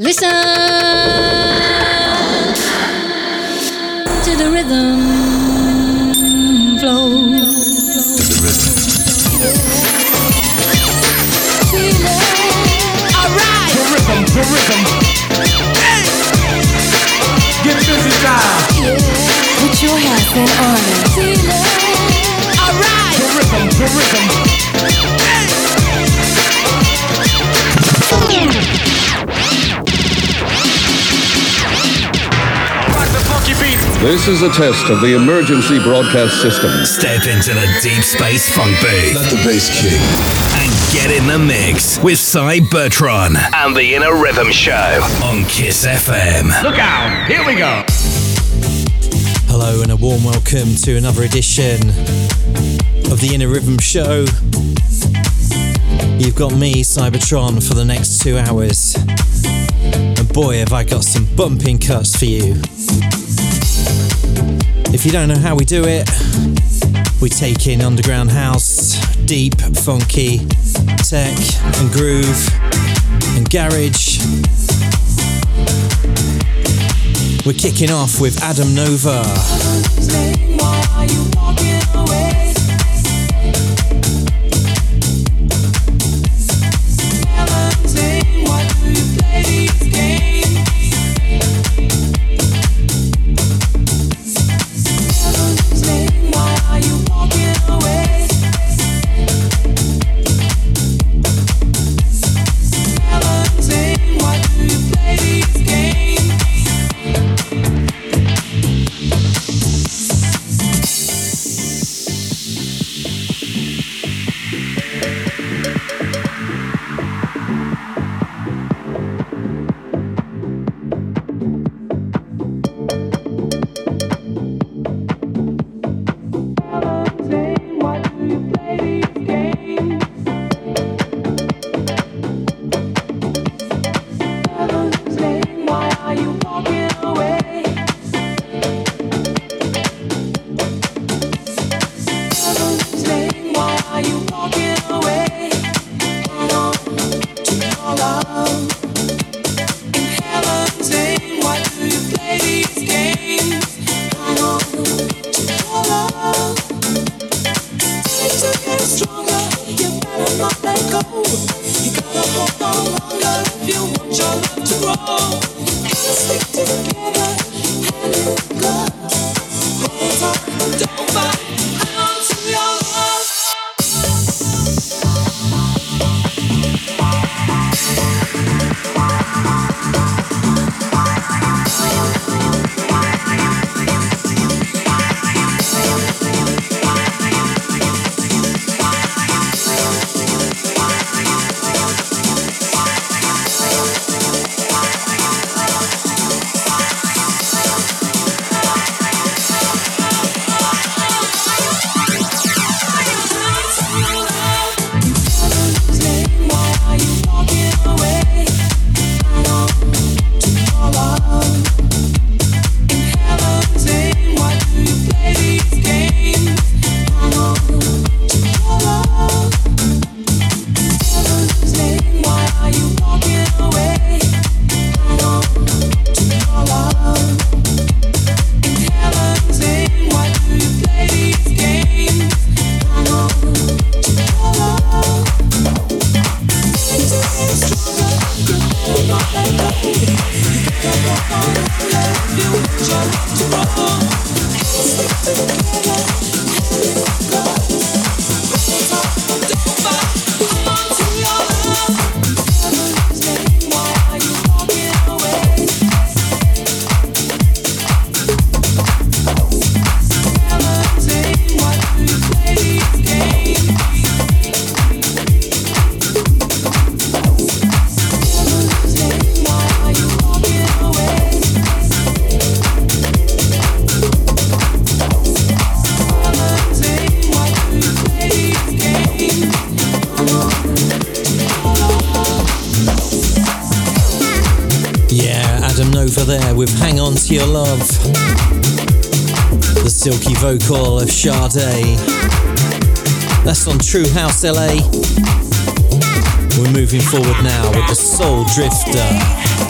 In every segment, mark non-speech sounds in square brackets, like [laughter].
Listen to the rhythm flow. To the rhythm. Feel it. Alright. The rhythm, the rhythm. Hey! Get busy time. Put your hands in order. Feel it. Alright. The rhythm, the rhythm. This is a test of the emergency broadcast system. Step into the deep space funk booth Let the bass kick. and get in the mix with Cybertron and the Inner Rhythm Show on Kiss FM. Look out. Here we go. Hello and a warm welcome to another edition of the Inner Rhythm Show. You've got me, Cybertron, for the next two hours. And boy, have I got some bumping cuts for you. If you don't know how we do it, we take in underground house, deep, funky, tech, and groove, and garage. We're kicking off with Adam Nova. Vocal of Sade. That's on True House LA. We're moving forward now with the Soul Drifter.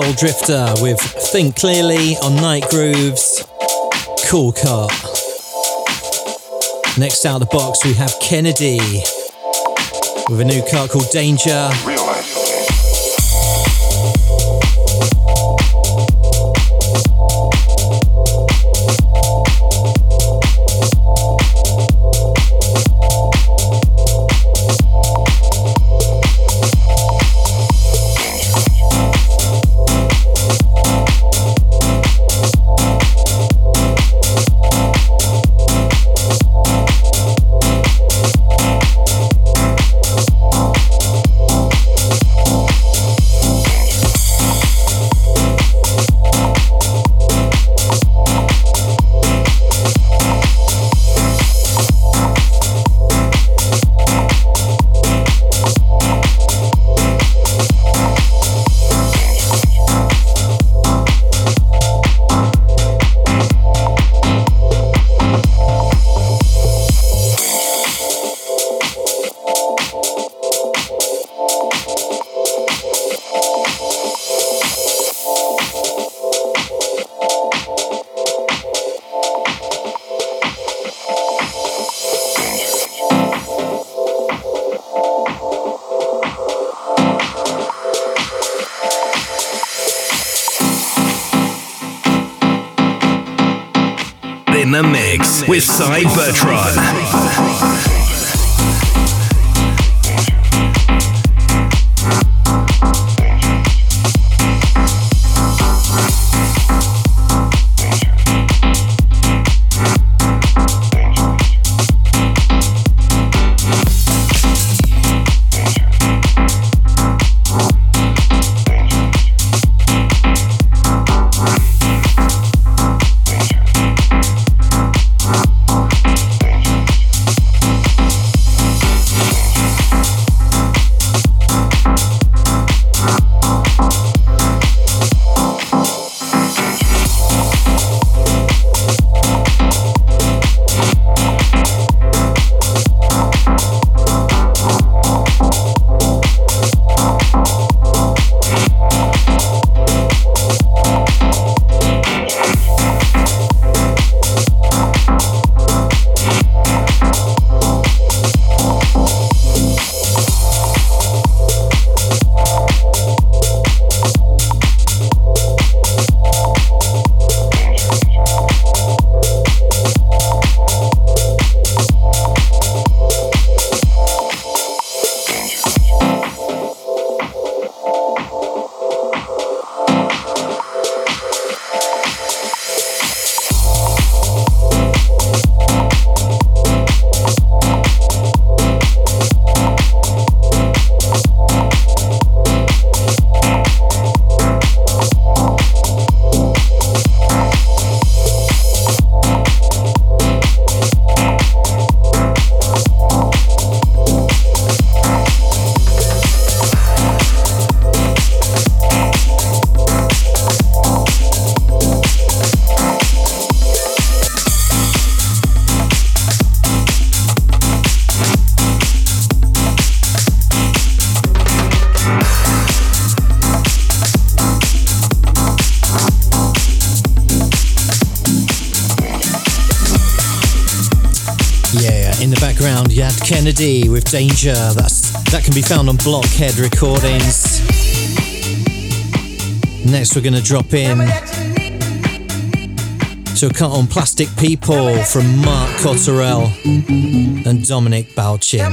Soul Drifter with Think Clearly on Night Grooves. Cool cut. Next out of the box, we have Kennedy with a new cut called Danger. Kennedy with Danger. That's that can be found on Blockhead Recordings. Next, we're going to drop in to a cut on Plastic People from Mark Cotterell and Dominic Balchin.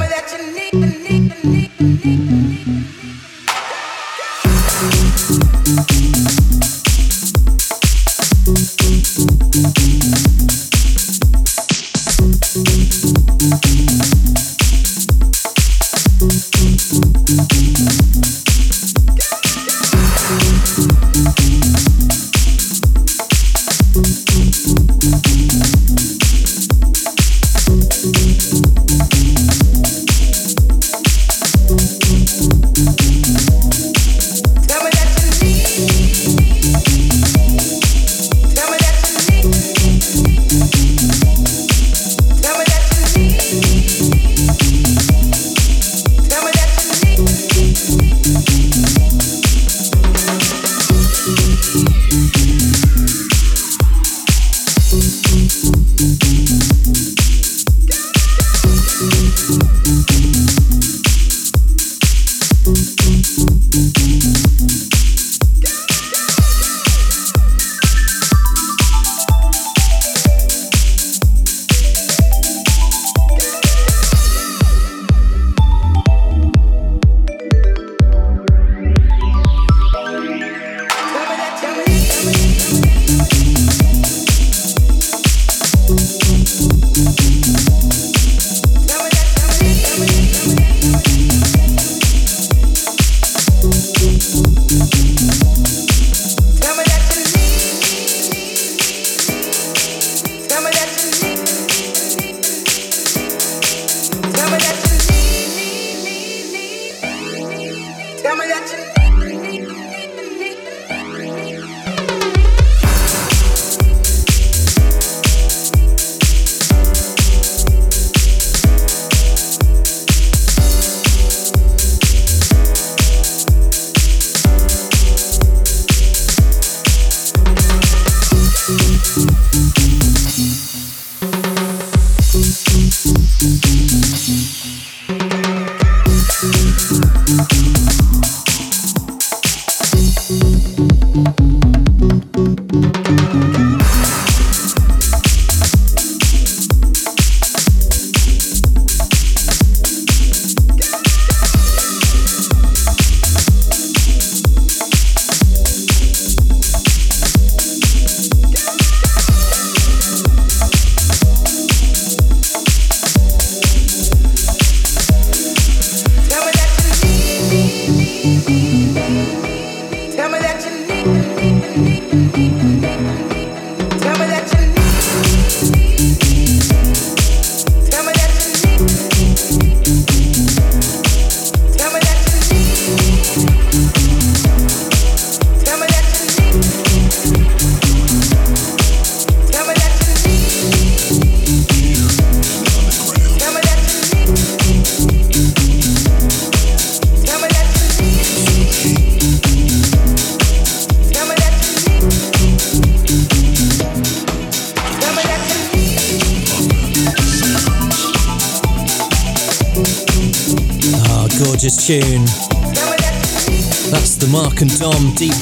Cover that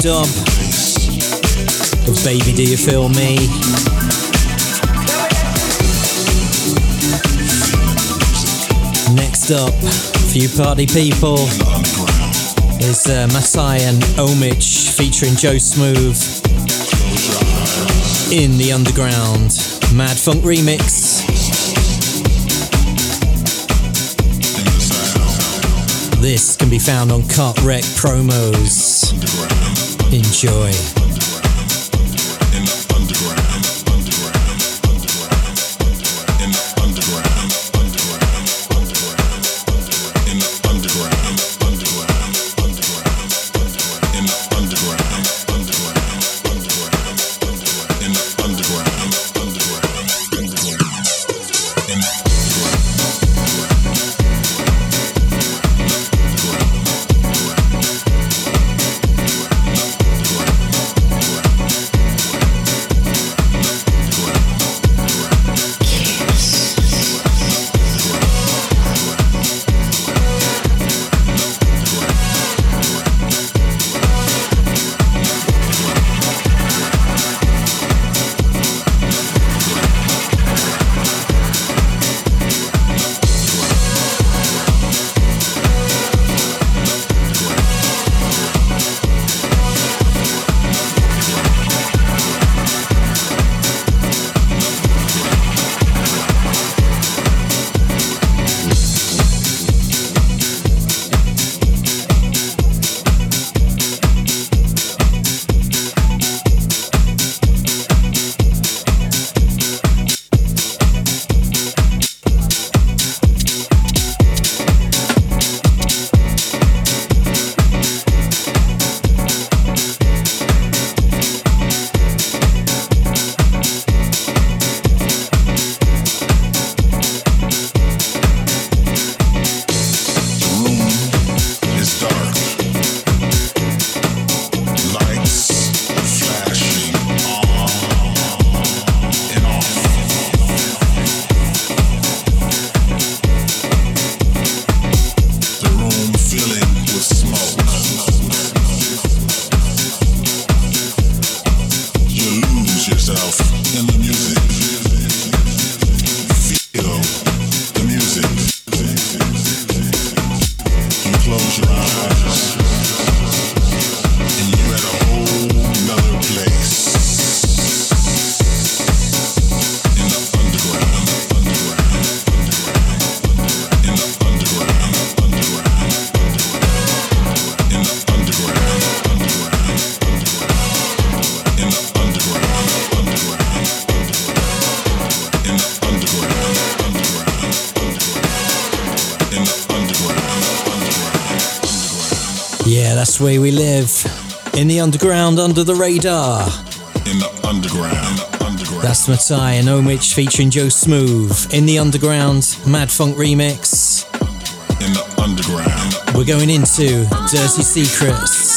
dub of Baby Do You Feel Me. Next up, for you party people, is uh, Masai and Omich featuring Joe Smooth in the Underground Mad Funk remix. This can be found on Cartwreck promos. Enjoy. Way we live. In the underground, under the radar. In the underground. underground. That's Matai and Omich featuring Joe Smooth. In the underground, Mad Funk remix. In the underground. We're going into Dirty Secrets.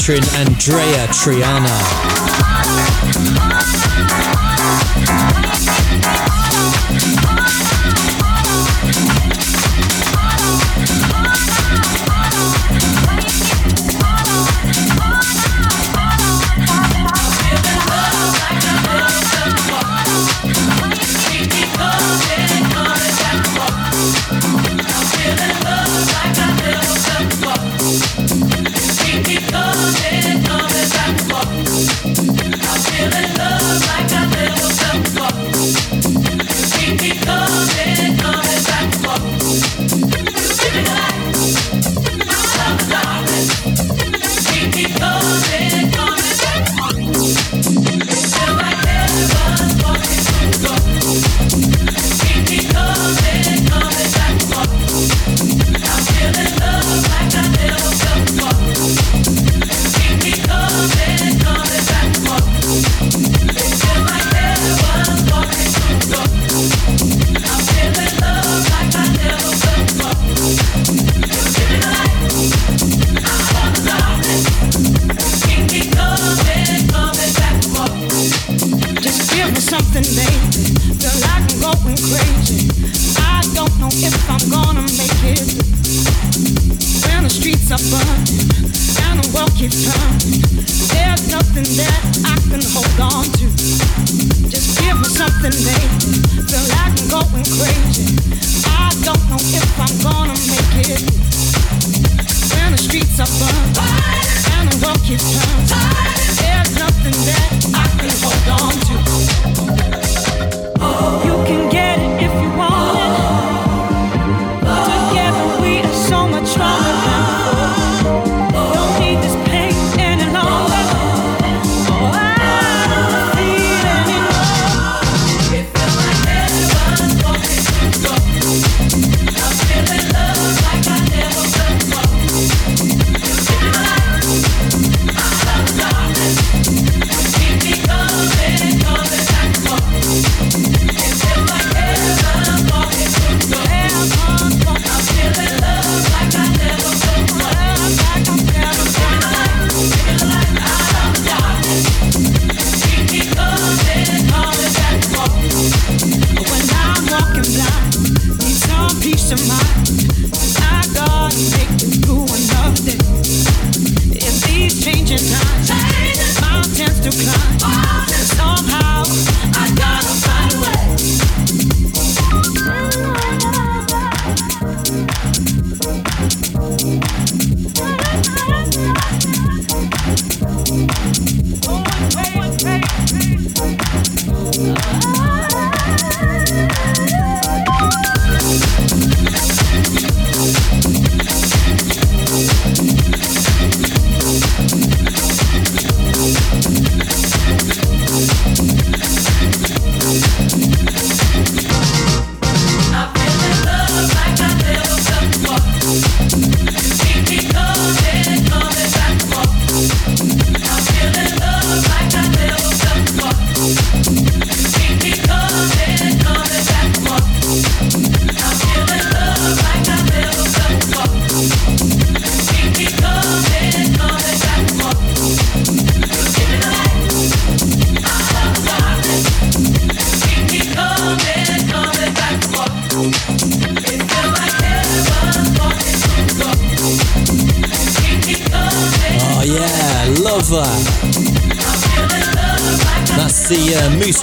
Featuring Andreya Triana.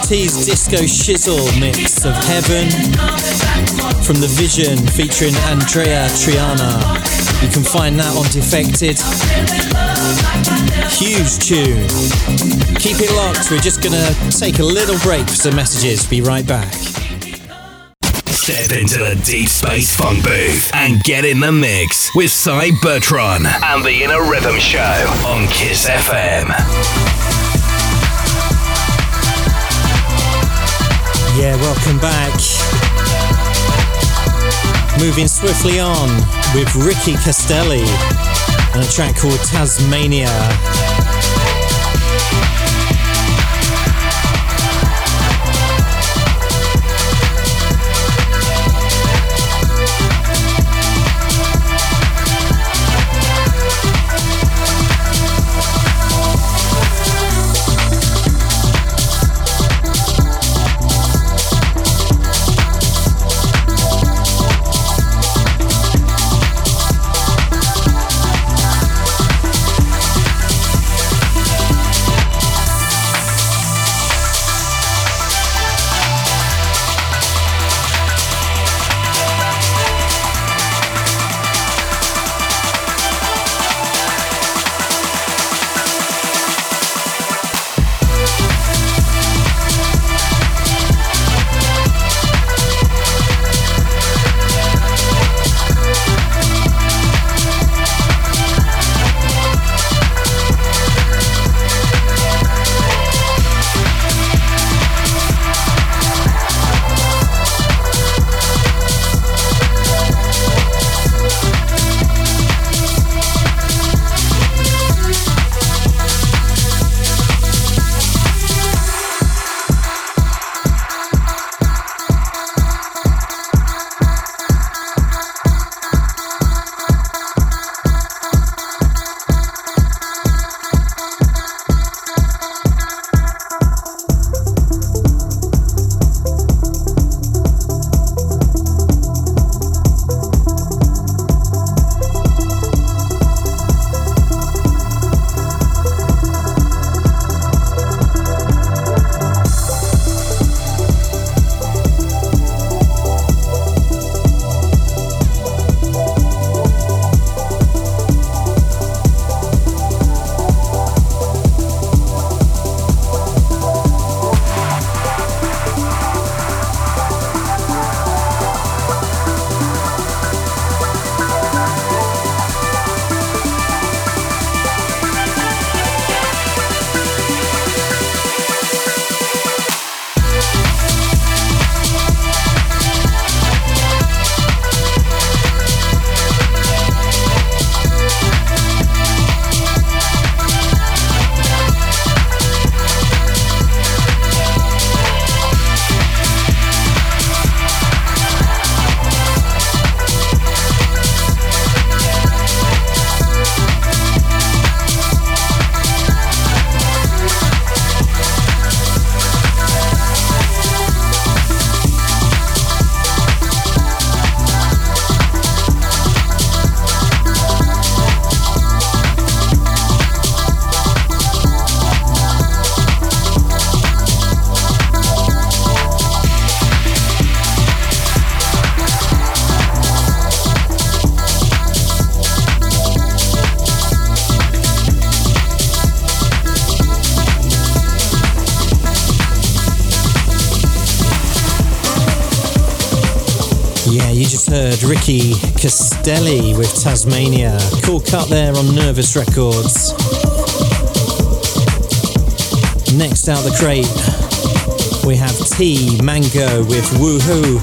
T's Disco Shizzle mix of Heaven from The Vision featuring Andreya Triana. You can find that on Defected. Huge tune. Keep it locked. We're just gonna take a little break for some messages. Be right back. Step into the deep space funk booth and get in the mix with Cy Bertron and the Inner Rhythm Show on Kiss FM. Yeah, welcome back. Moving swiftly on with Ricky Castelli and a track called Tasmania. Heard Ricky Castelli with Tasmania. Cool cut there on Nervous Records. Next out the crate, we have T Mango with Woohoo.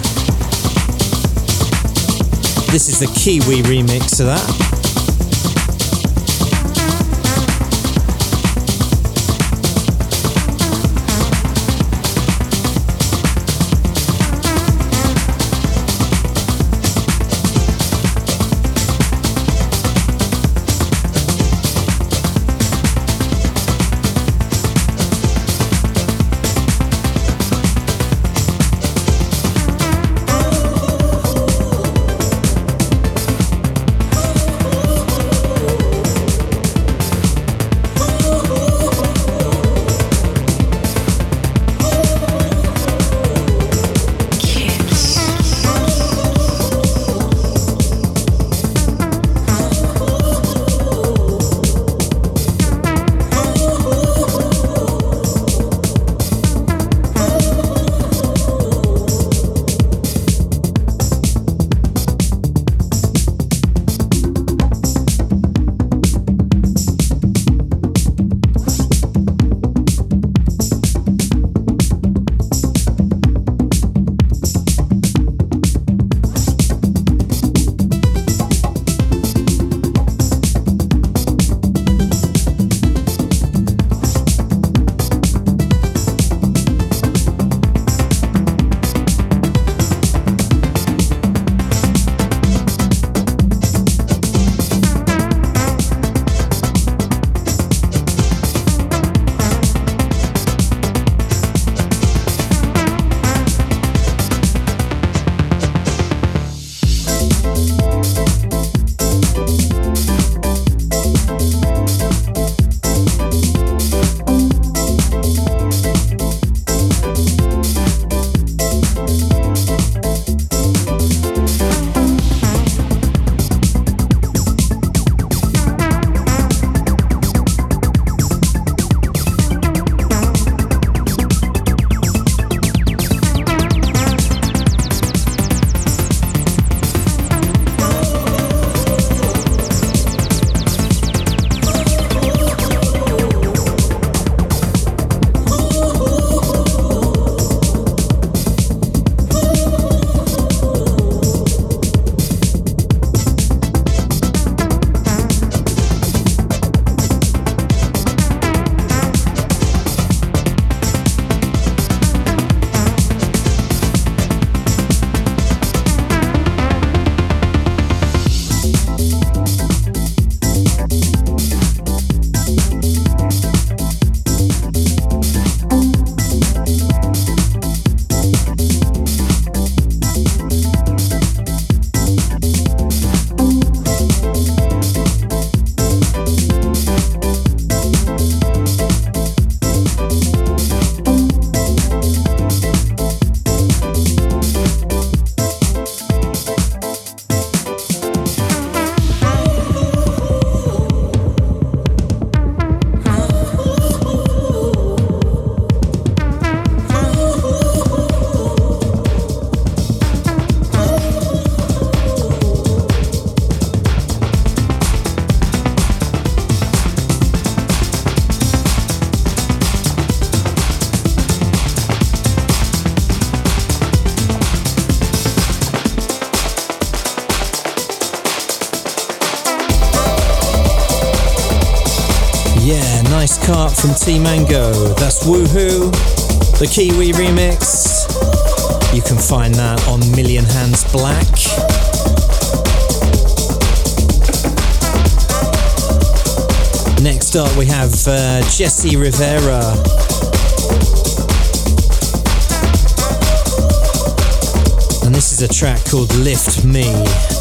This is the Kiwi remix of that. From T Mango. That's Woohoo, the Kiwi remix. You can find that on Million Hands Black. Next up, we have uh, Jesse Rivera. And this is a track called Lift Me.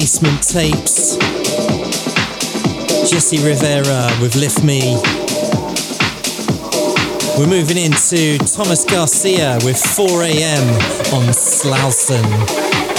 Basement Tapes. Jesse Rivera with Lift Me. We're moving into Thomas Garcia with 4am on Slauson.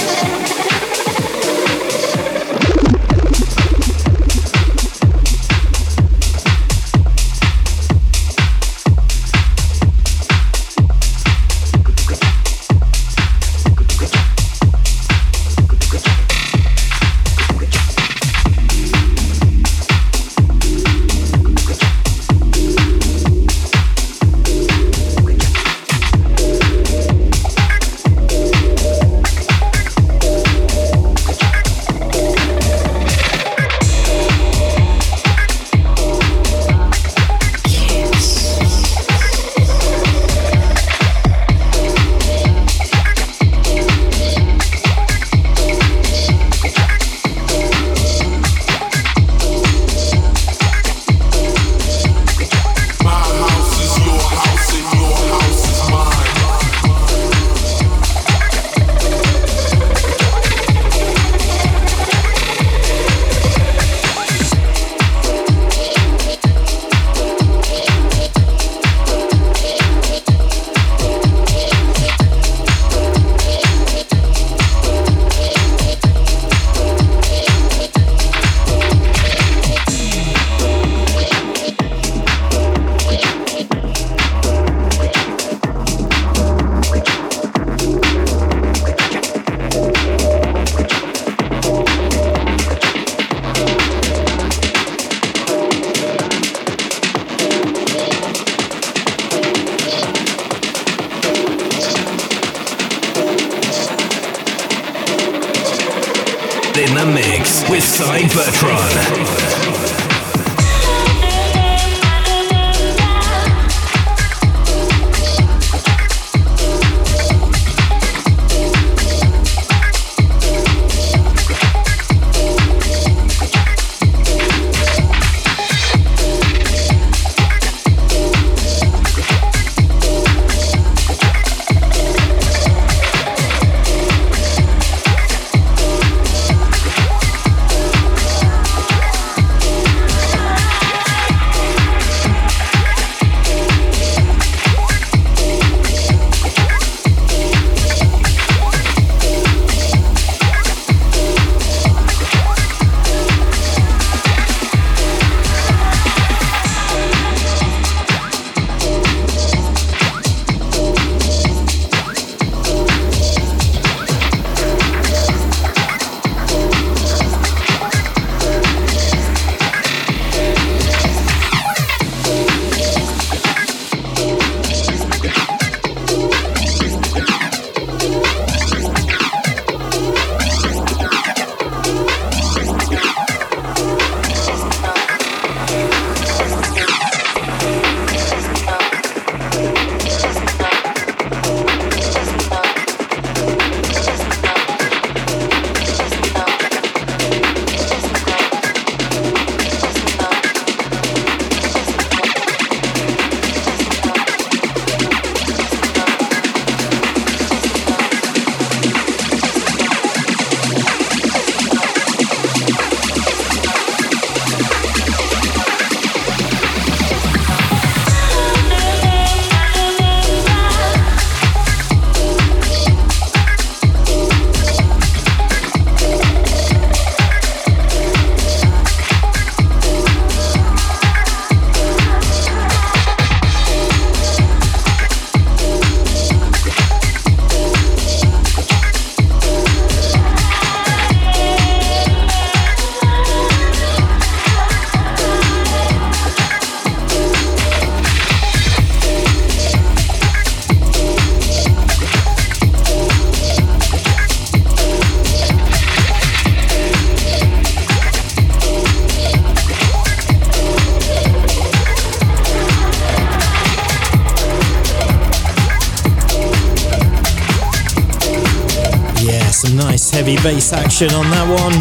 Bass action on that one.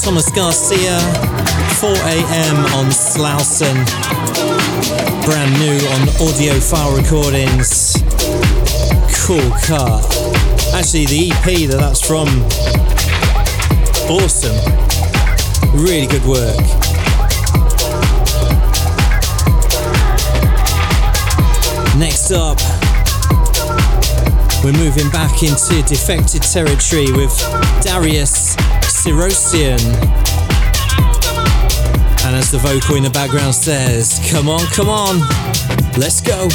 Thomas Garcia, 4am on Slauson. Brand new on Audio File Recordings. Cool cut. Actually, the EP that that's from, awesome. Really good work. Next up, we're moving back into defected territory with Darius Syrossian. And as the vocal in the background says, come on, come on, let's go.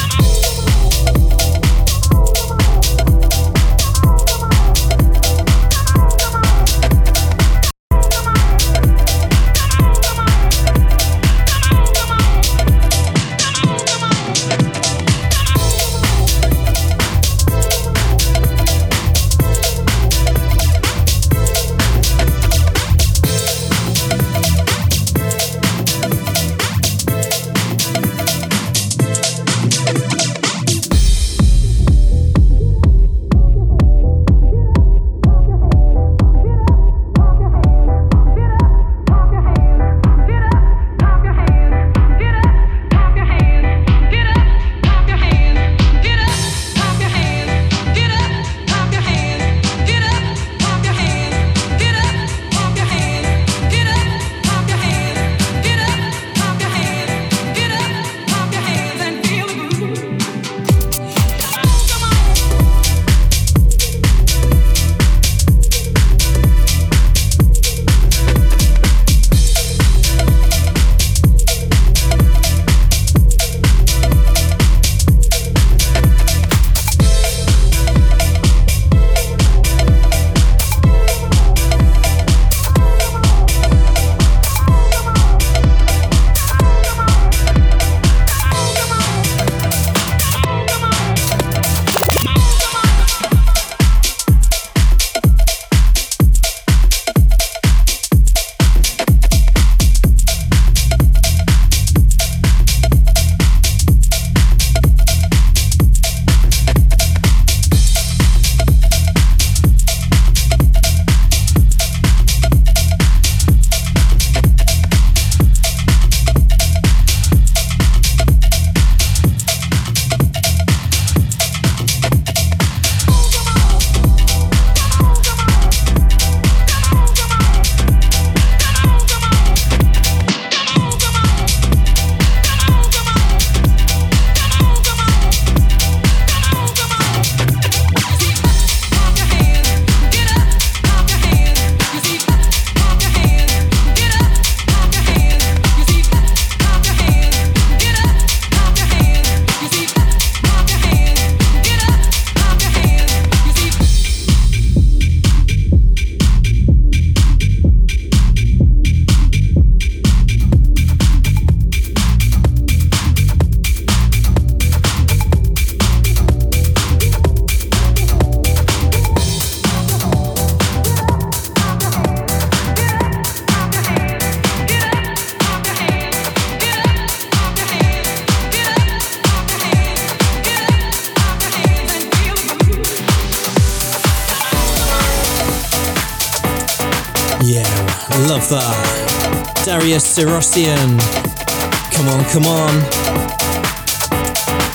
Darius Come on, come on.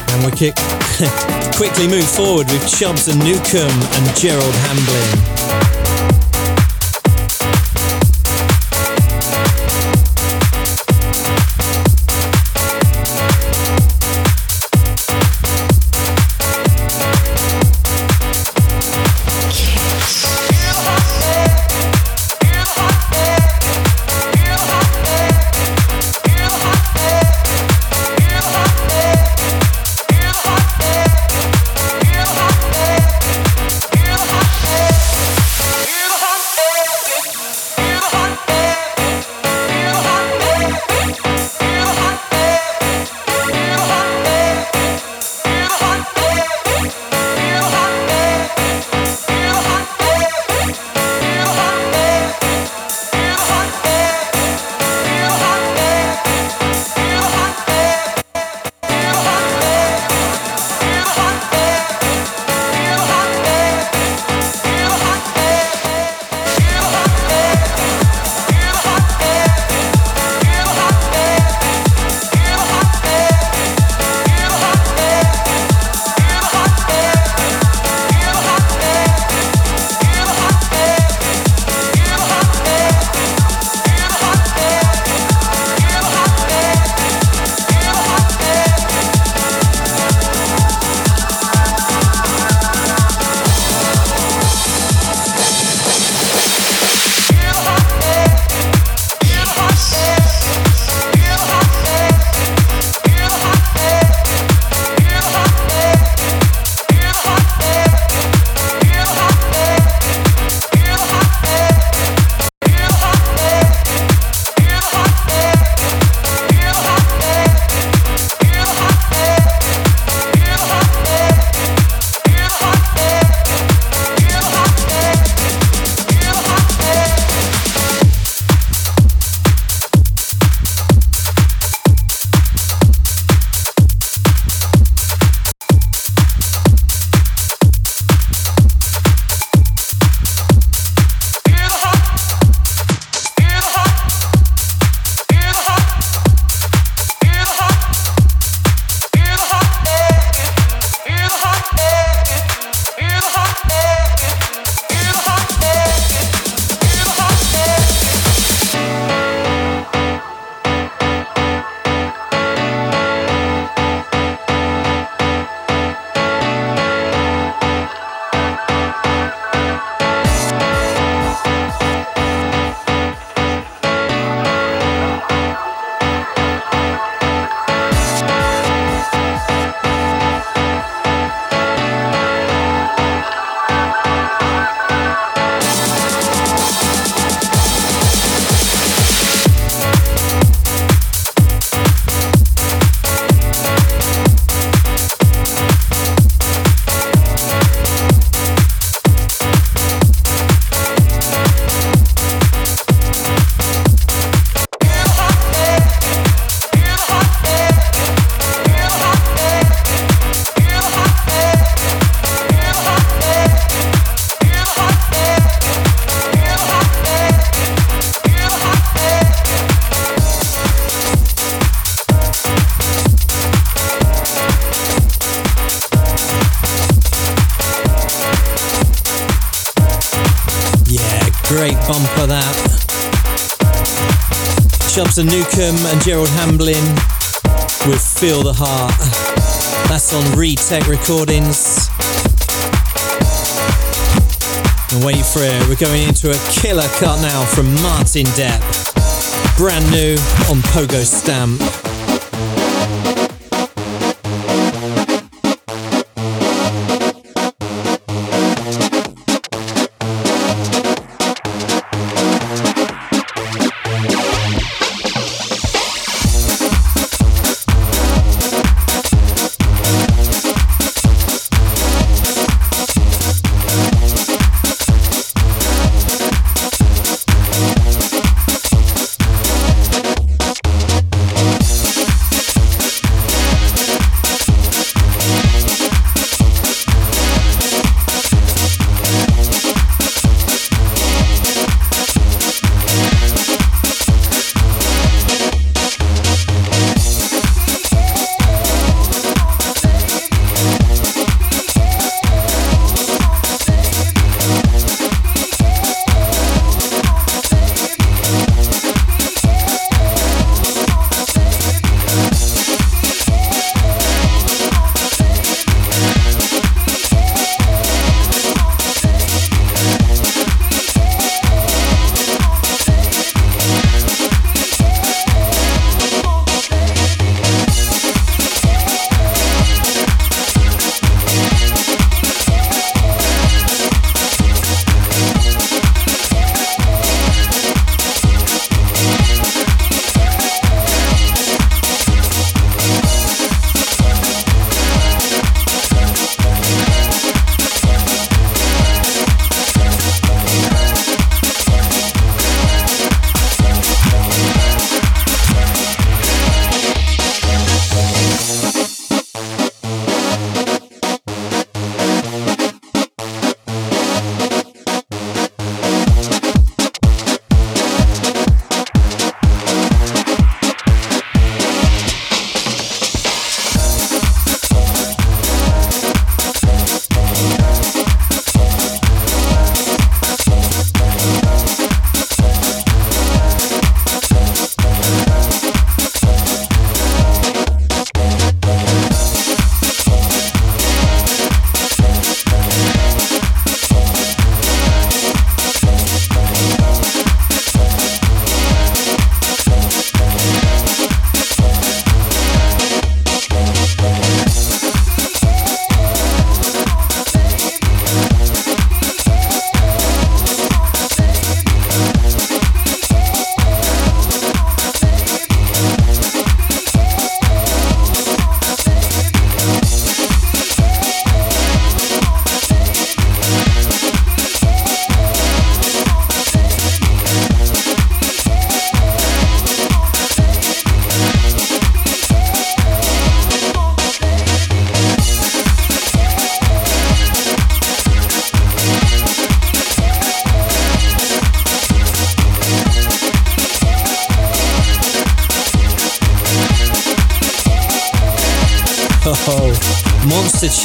And we kick, [laughs] quickly move forward with Chubbs and Newcomb and Gerald Hamblin. And Newcomb and Gerald Hamblin with Feel the Heart. That's on Retech Recordings. And wait for it, we're going into a killer cut now from Martin Depp. Brand new on Pogo Stamp.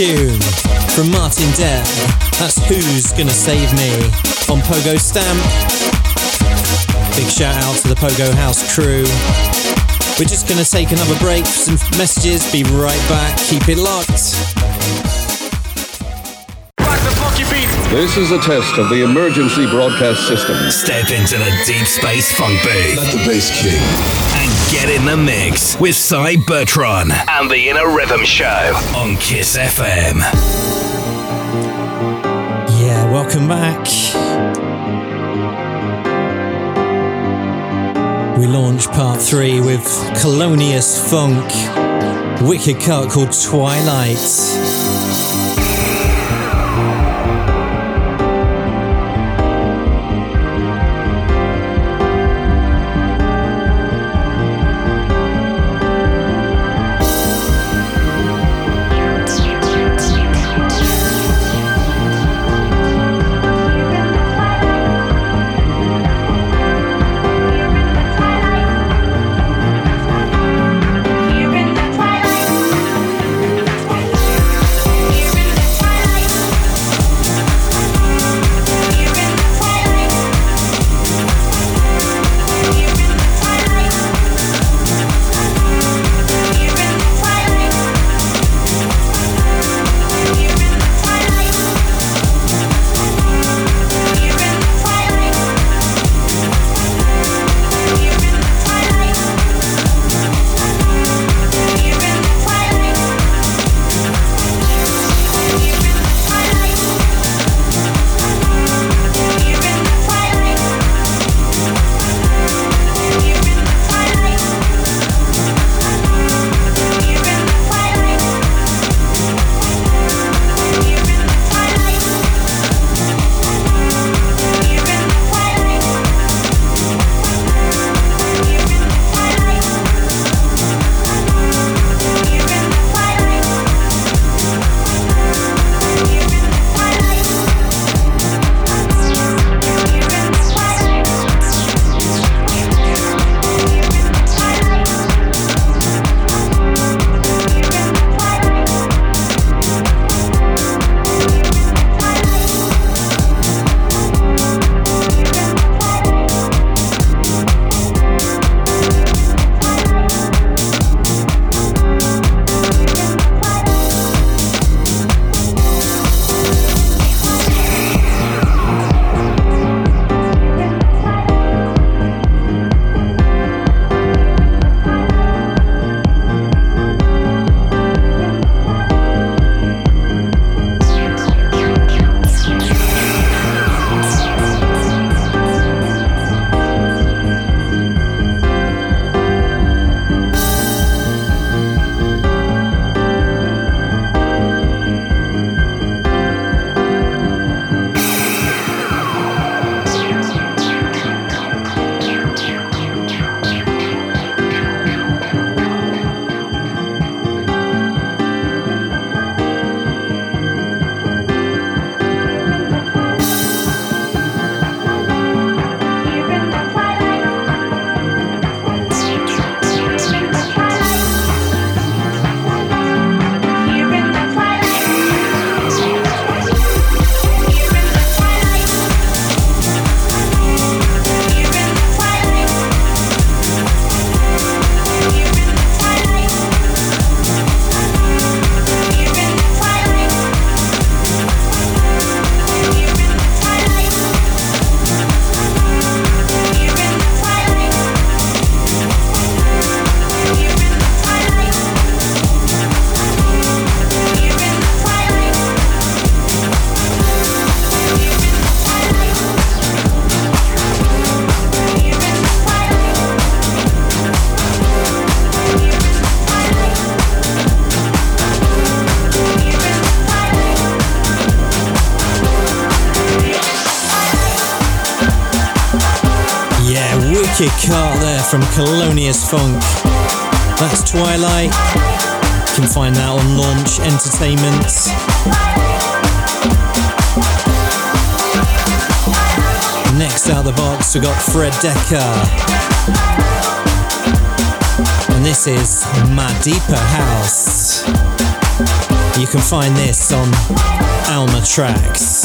Tune from Martin Dare. That's Who's Gonna Save Me on Pogo Stamp. Big shout out to the Pogo House crew. We're just gonna take another break for some messages. Be right back. Keep it locked. This is a test of the emergency broadcast system. Step into the deep space funk booth Let the bass kick. and get in the mix with Cybertron and the Inner Rhythm Show on Kiss FM. Yeah, welcome back. We launch part three with Colonius Funk, wicked cut called Twilight. From Colonius Funk. That's Twilight. You can find that on Launch Entertainment. Next out the box, we got Fred Decker. And this is Deeper House. You can find this on Alma Tracks.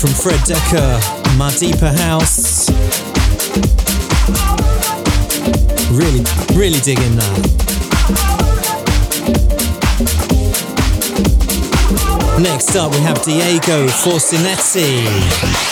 From Fred Decker, My Deeper House. Really, really digging that. Next up, we have Diego Forcinetti.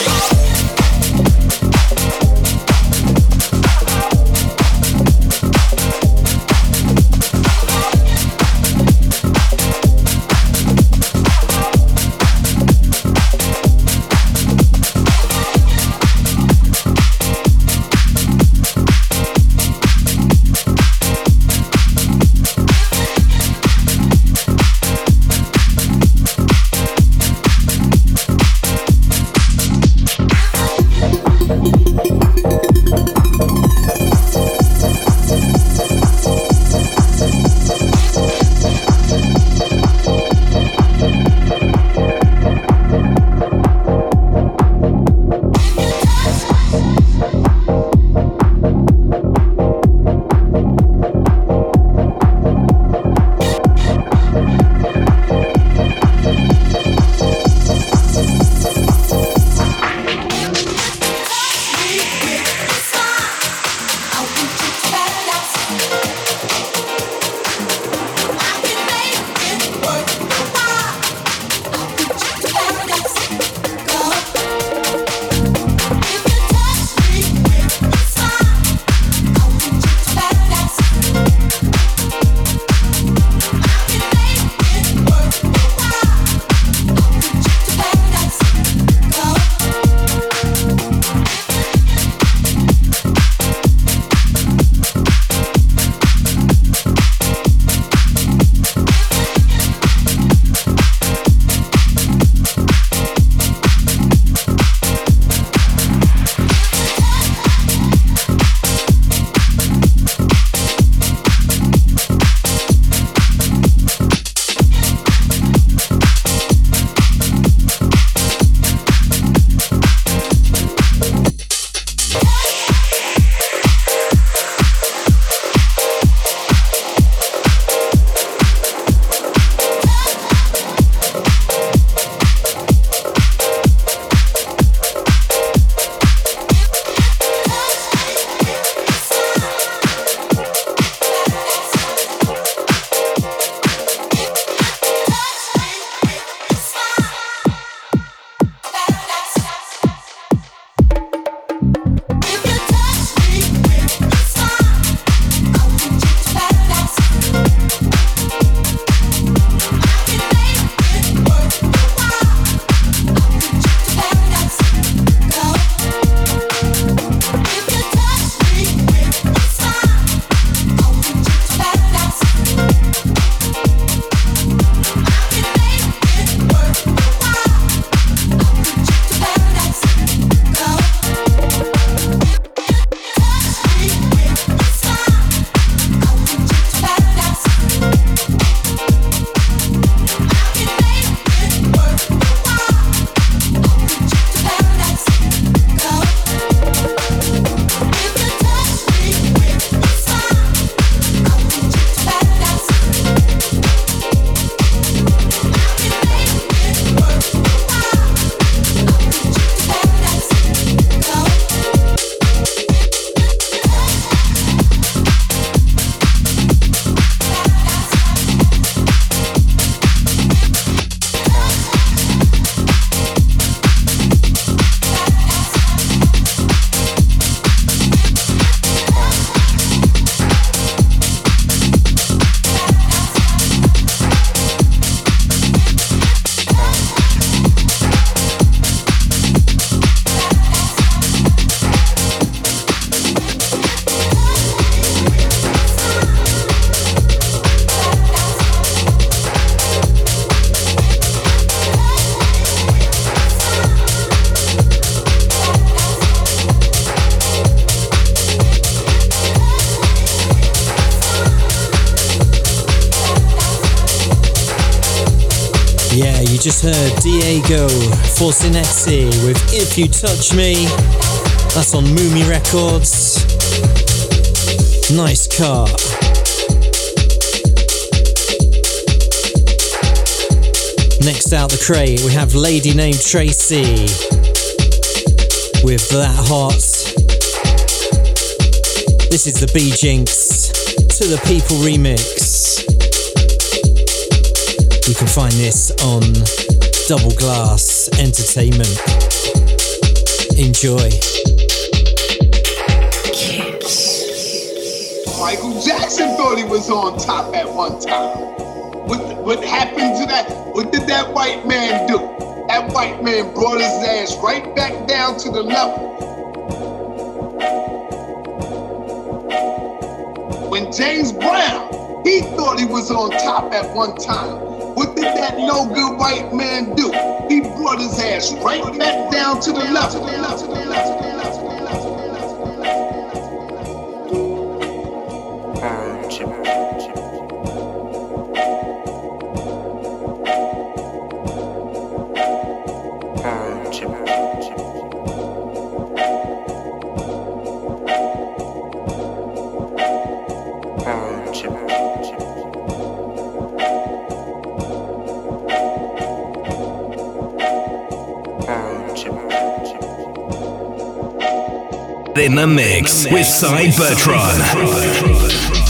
Diego Forcinezzi with If You Touch Me. That's on Moomy Records. Nice car. Next out the crate, we have Lady Named Tracy with That Hot. This is the B Jinx to the People remix. You can find this on Double Glass Entertainment. Enjoy. Michael Jackson thought he was on top at one time. What, what happened to that? What did that white man do? That white man brought his ass right back down to the level. When James Brown, he thought he was on top at one time. No good white man do? He brought his ass right back down to the level. In the mix with Cy Bertrand.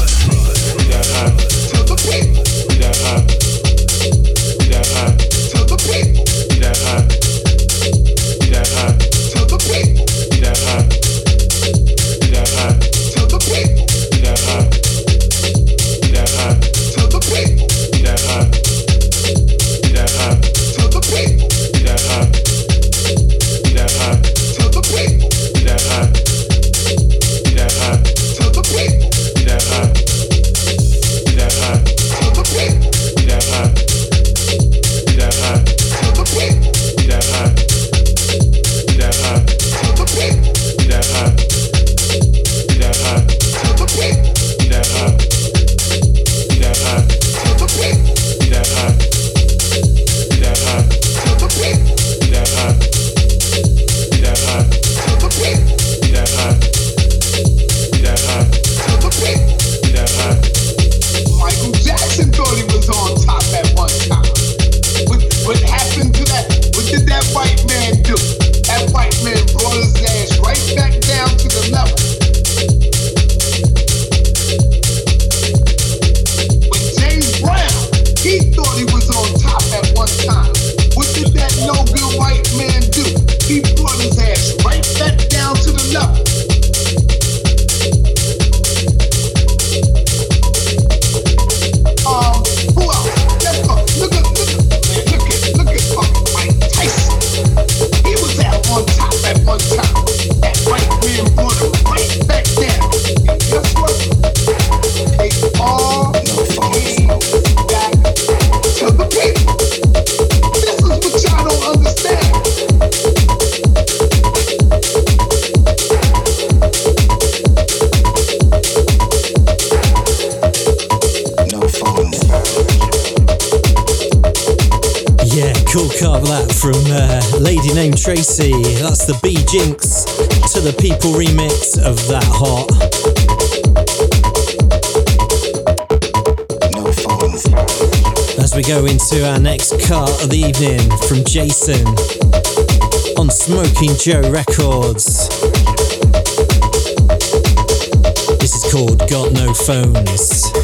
Remix of That Hot. No phones. As we go into our next cut of the evening from Jason on Smoking Joe Records. This is called Got No Phones.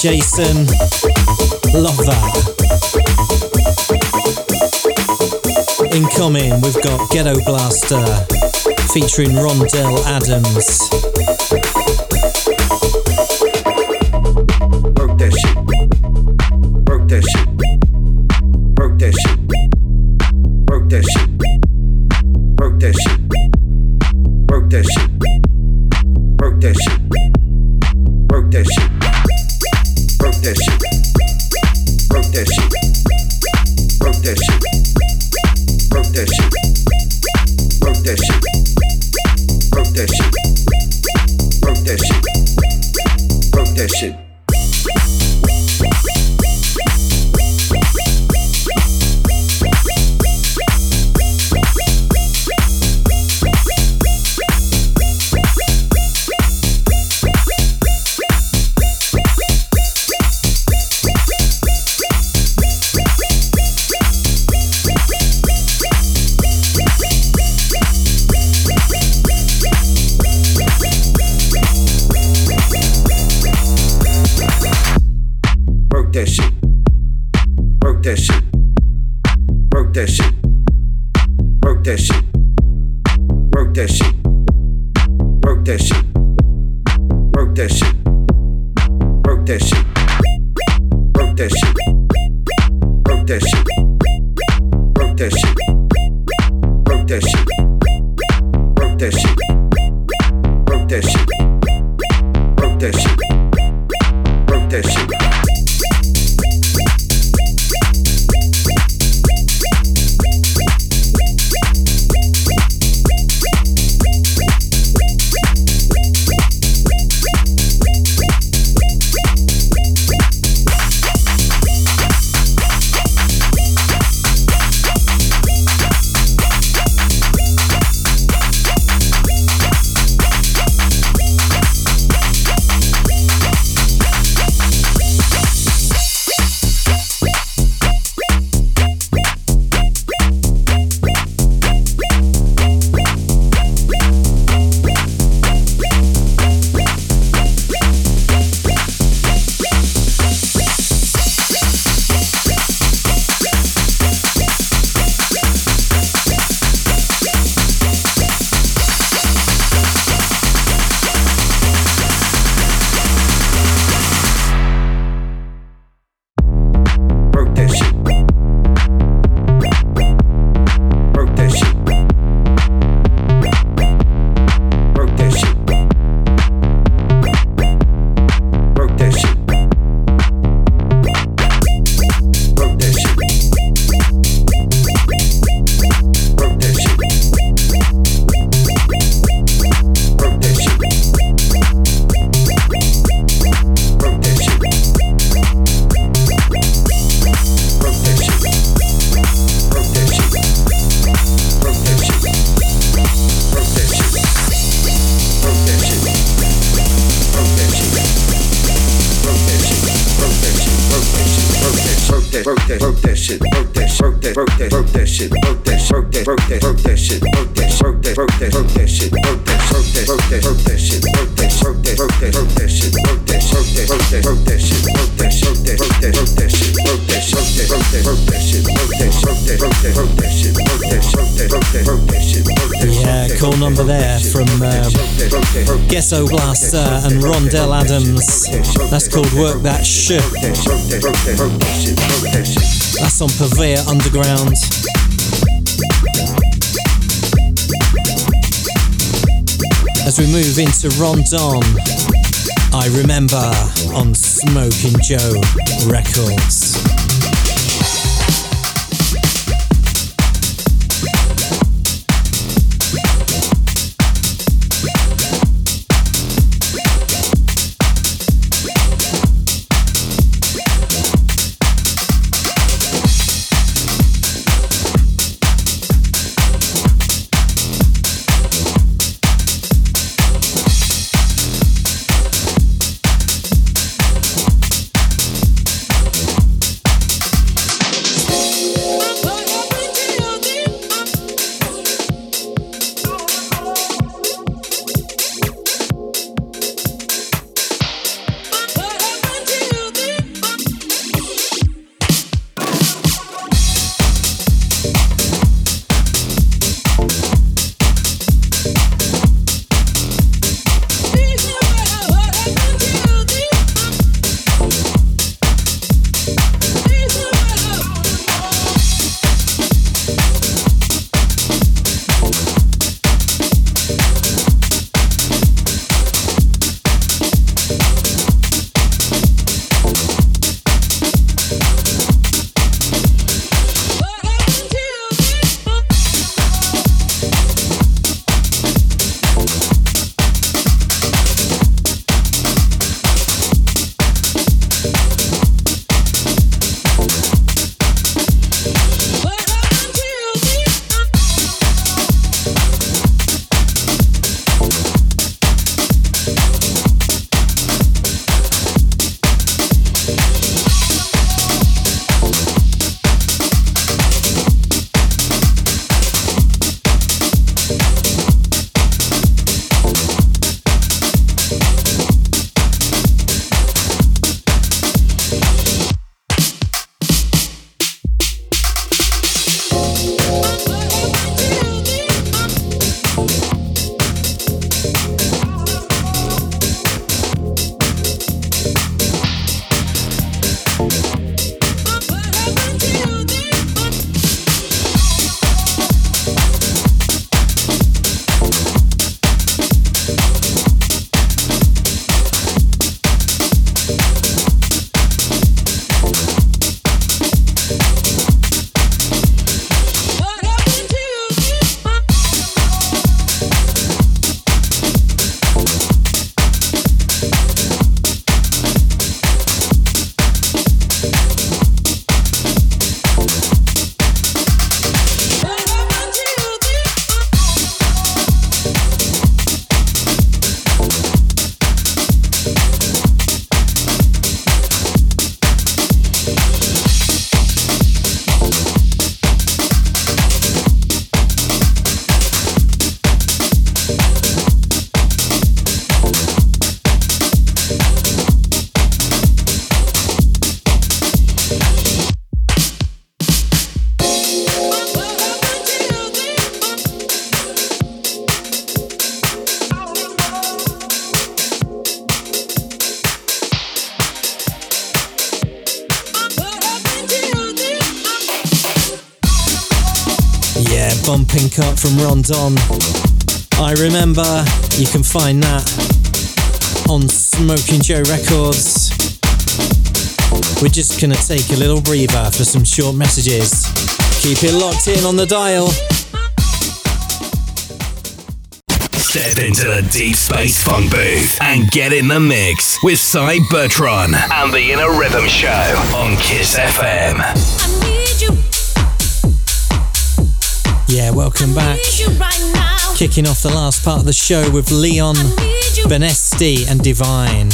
Jason. Love that. Incoming, we've got Ghetto Blaster featuring Rondell Adams. Ghetto Work That Shit. That's on Purveyor Underground. As we move into Rondon, I remember on Smoking Joe Records. Pink Up from Rondon. I remember you can find that on Smoking Joe Records. We're just gonna take a little breather for some short messages. Keep it locked in on the dial. Step into the Deep Space Funk booth and get in the mix with Cy Bertron and the Inner Rhythm Show on Kiss FM. Yeah, welcome back. Kicking off the last part of the show with Leon, Benesty, and Divine.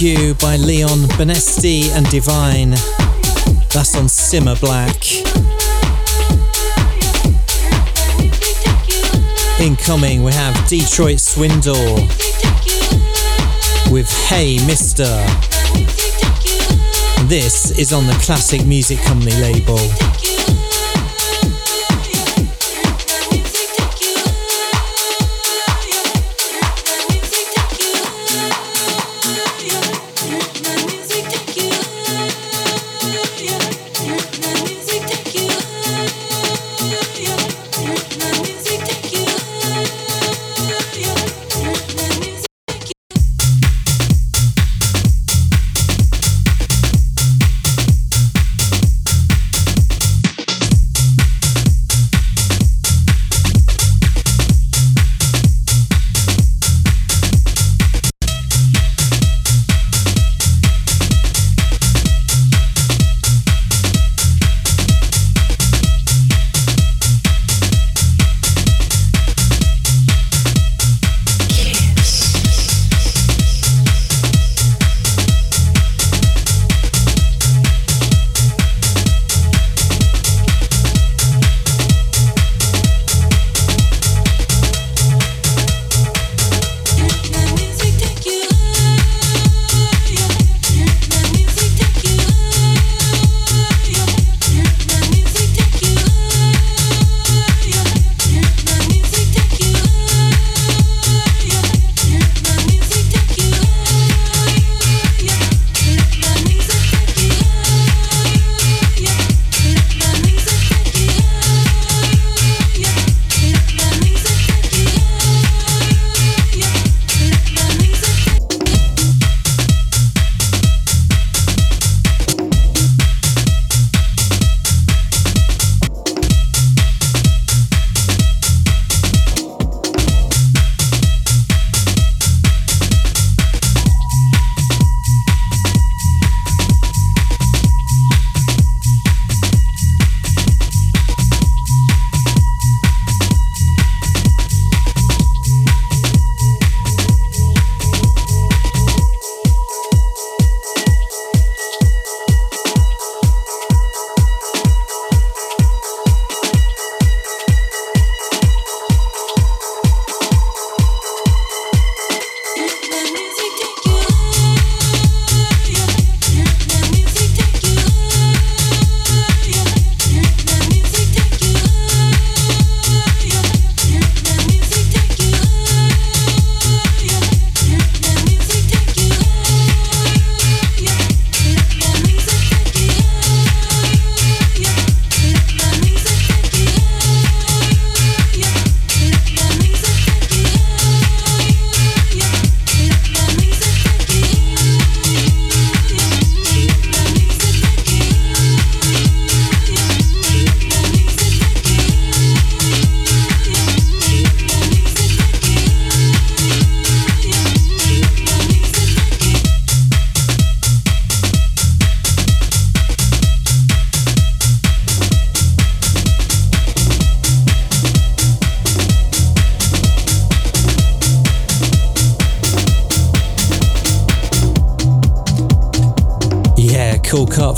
You by Leon Benesty and Divine. That's on Simma Black. Incoming, we have Detroit Swindle with Hey Mister. This is on the Classic Music Company label.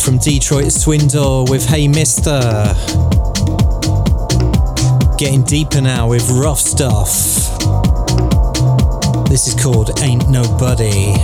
From Detroit Swindle with Hey Mister. Getting deeper now with rough stuff. This is called Ain't Nobody.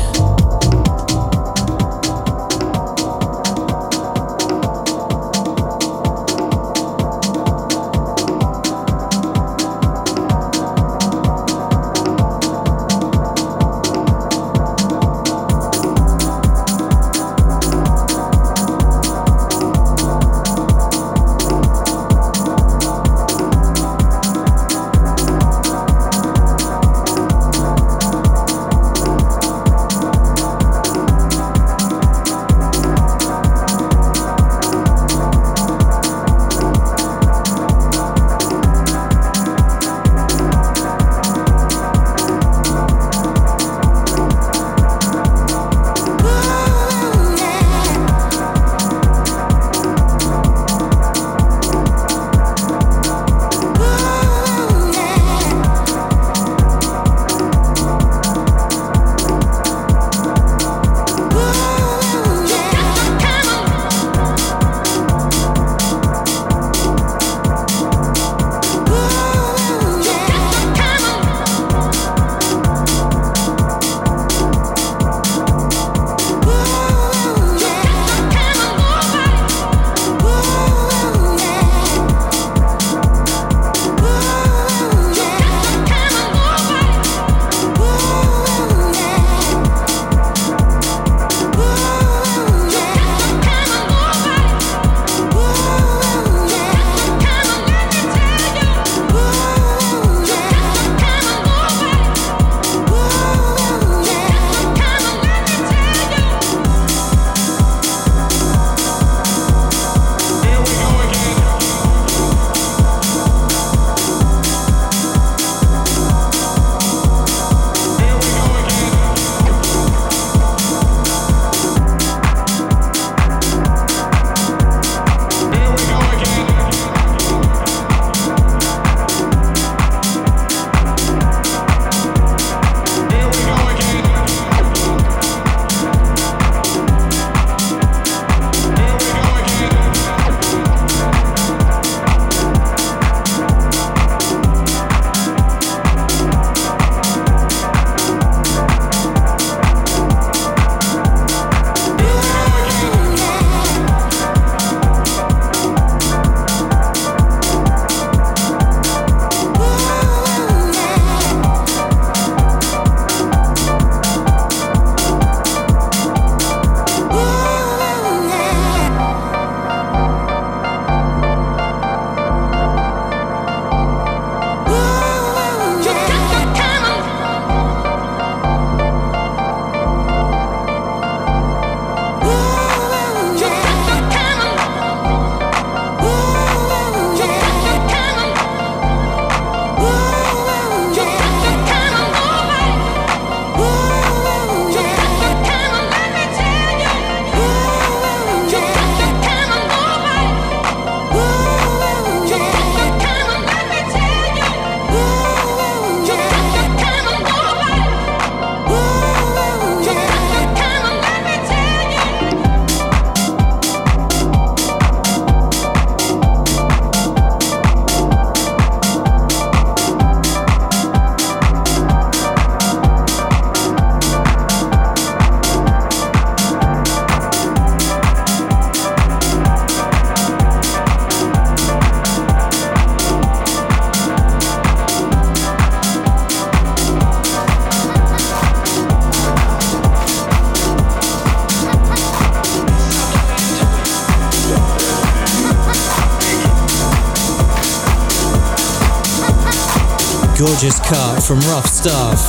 From Rough Stuff.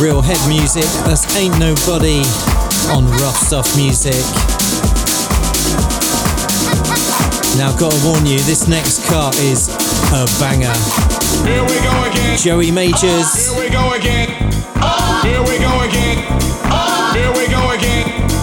Real head music, that's Ain't Nobody on Rough Stuff Music. Now, gotta warn you, this next cut is a banger. Here we go again. Joey Majors. Here we go again. Here we go again. Here we go again.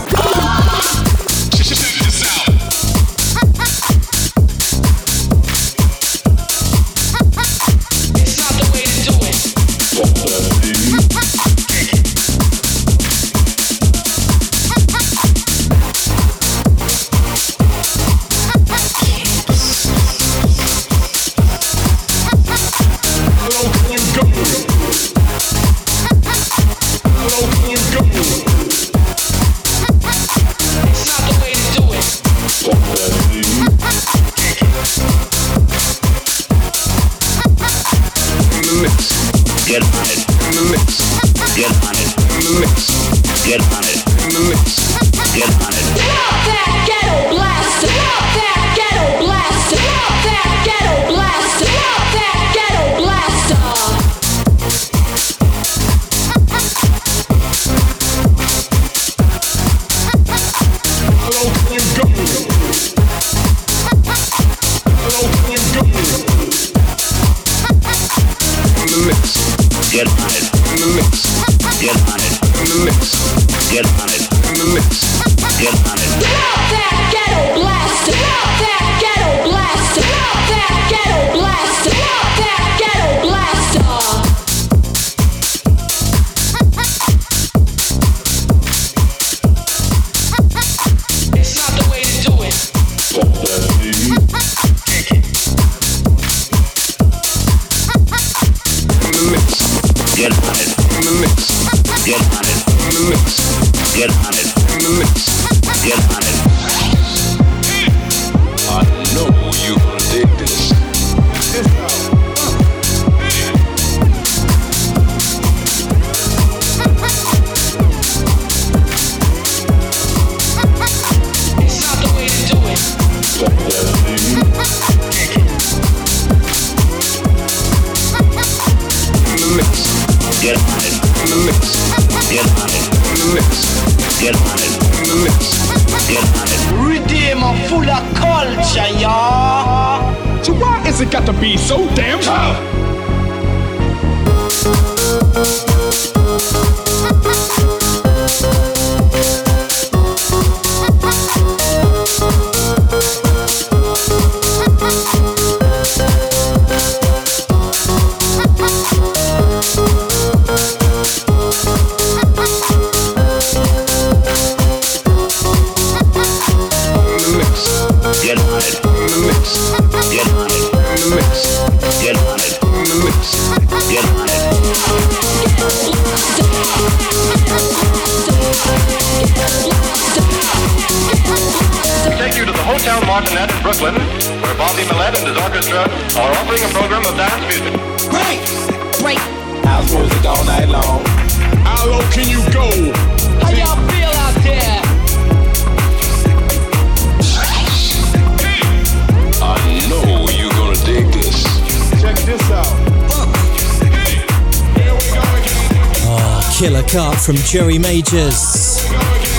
From Joey Majors.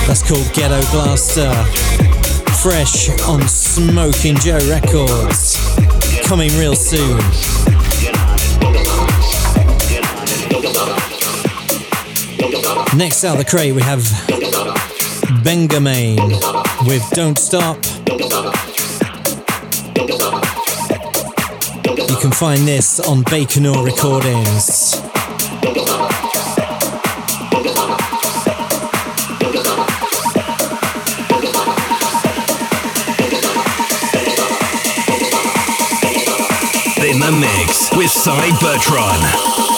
That's called Ghetto Blaster. Fresh on Smoking Joe Records. Coming real soon. Next out of the crate, we have Bengamain with Don't Stop. You can find this on Baconor Recordings. With Cy Bertrand.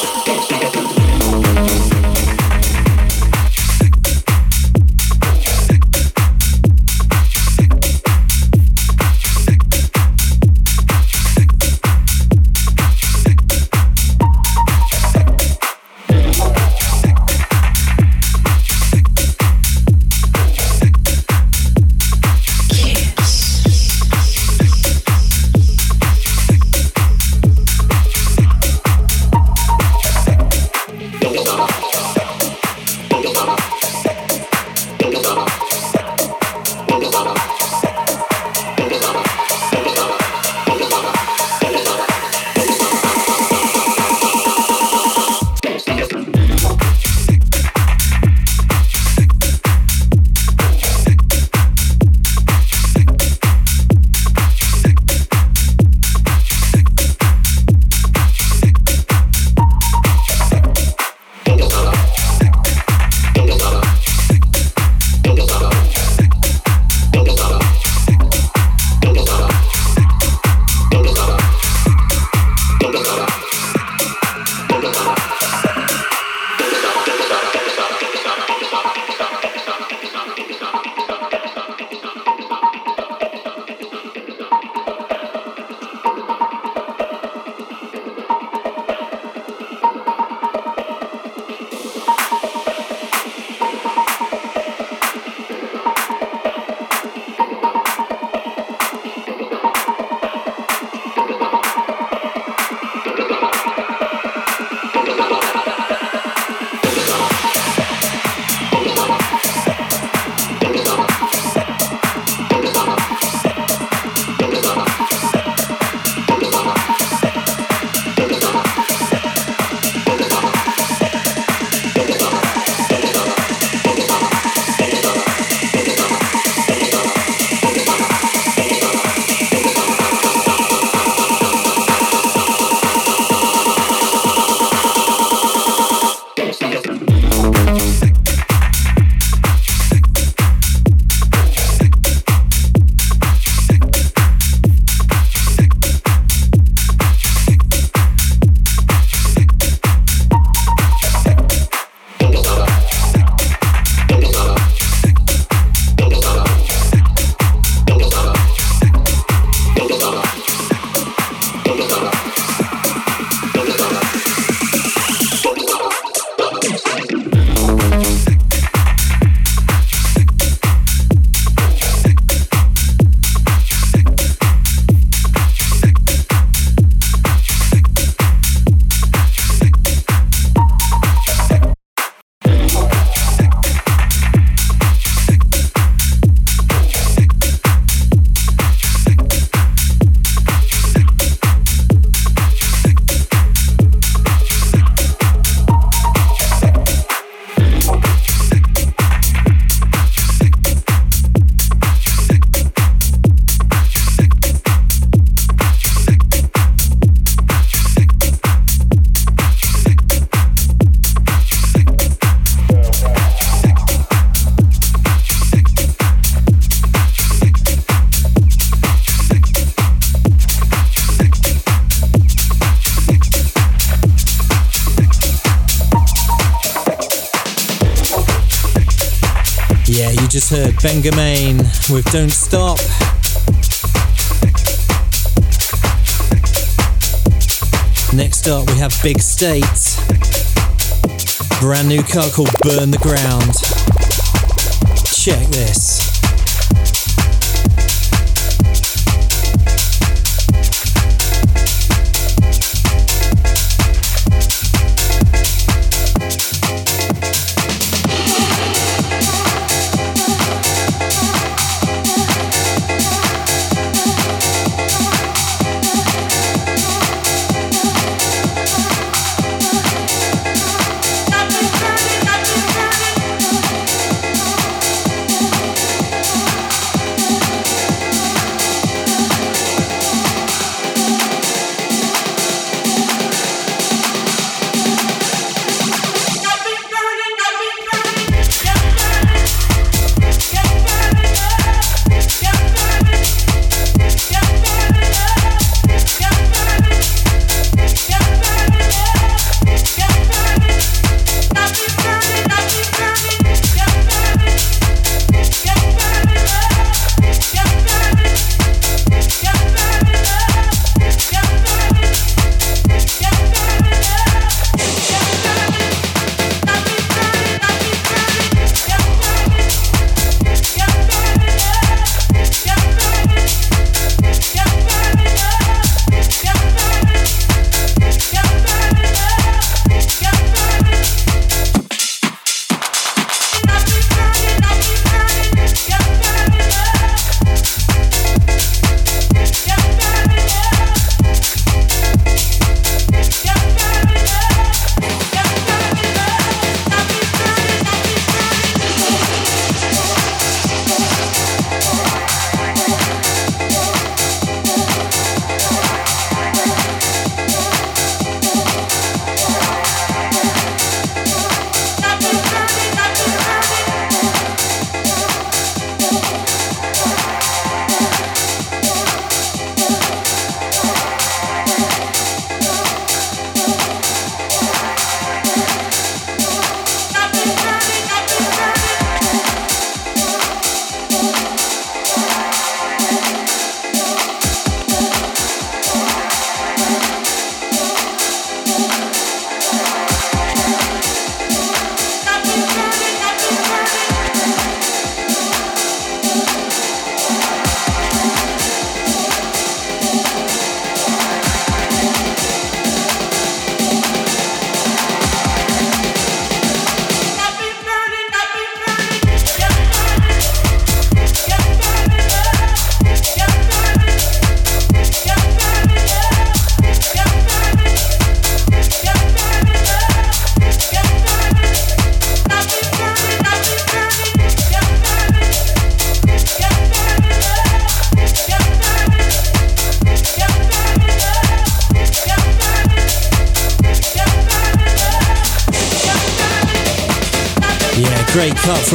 Benga with Don't Stop. Next up, we have Big State. Brand new cut called Burn the Ground. Check this.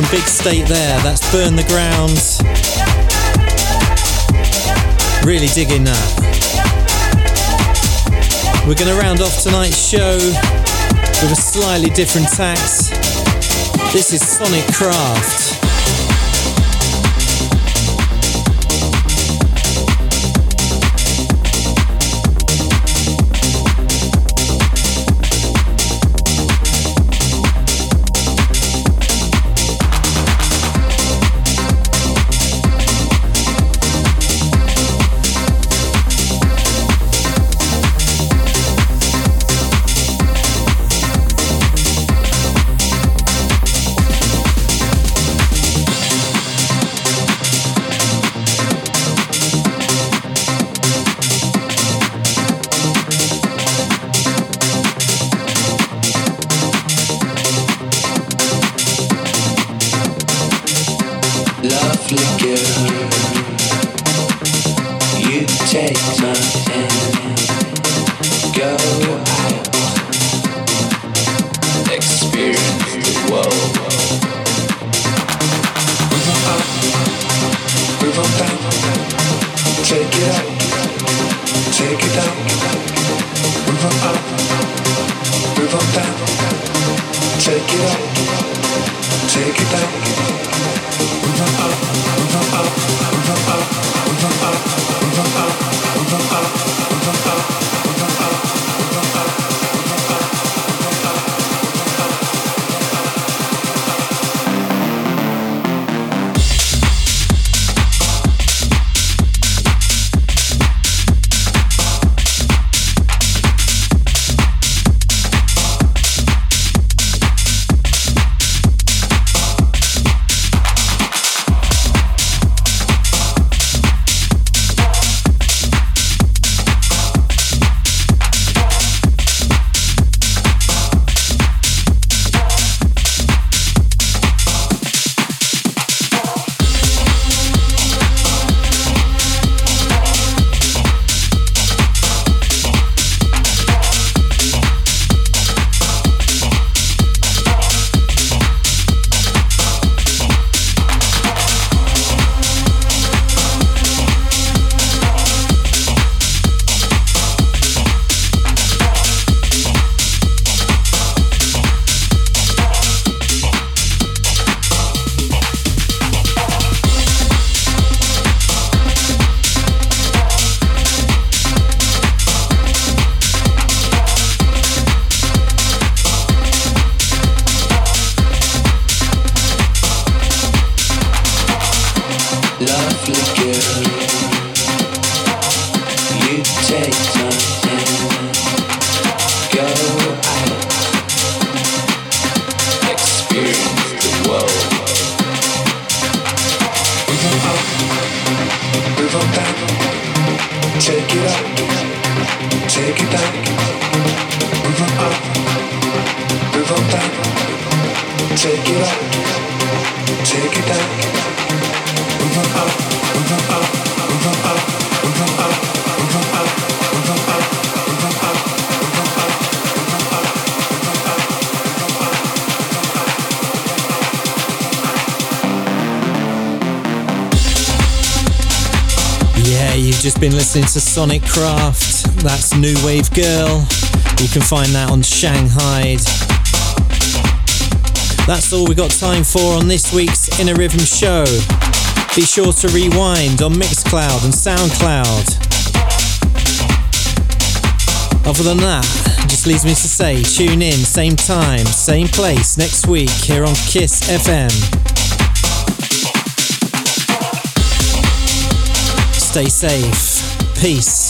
From Big State there. That's Burn the Ground. Really digging that. We're going to round off tonight's show with a slightly different tax. This is Sonic Craft. That's New Wave Girl. You can find that on Shanghai. That's all we got time for on this week's Inner Rhythm show. Be sure to rewind on Mixcloud and Soundcloud. Other than that, just leaves me to say tune in, same time, same place next week here on Kiss FM. Stay safe. Peace.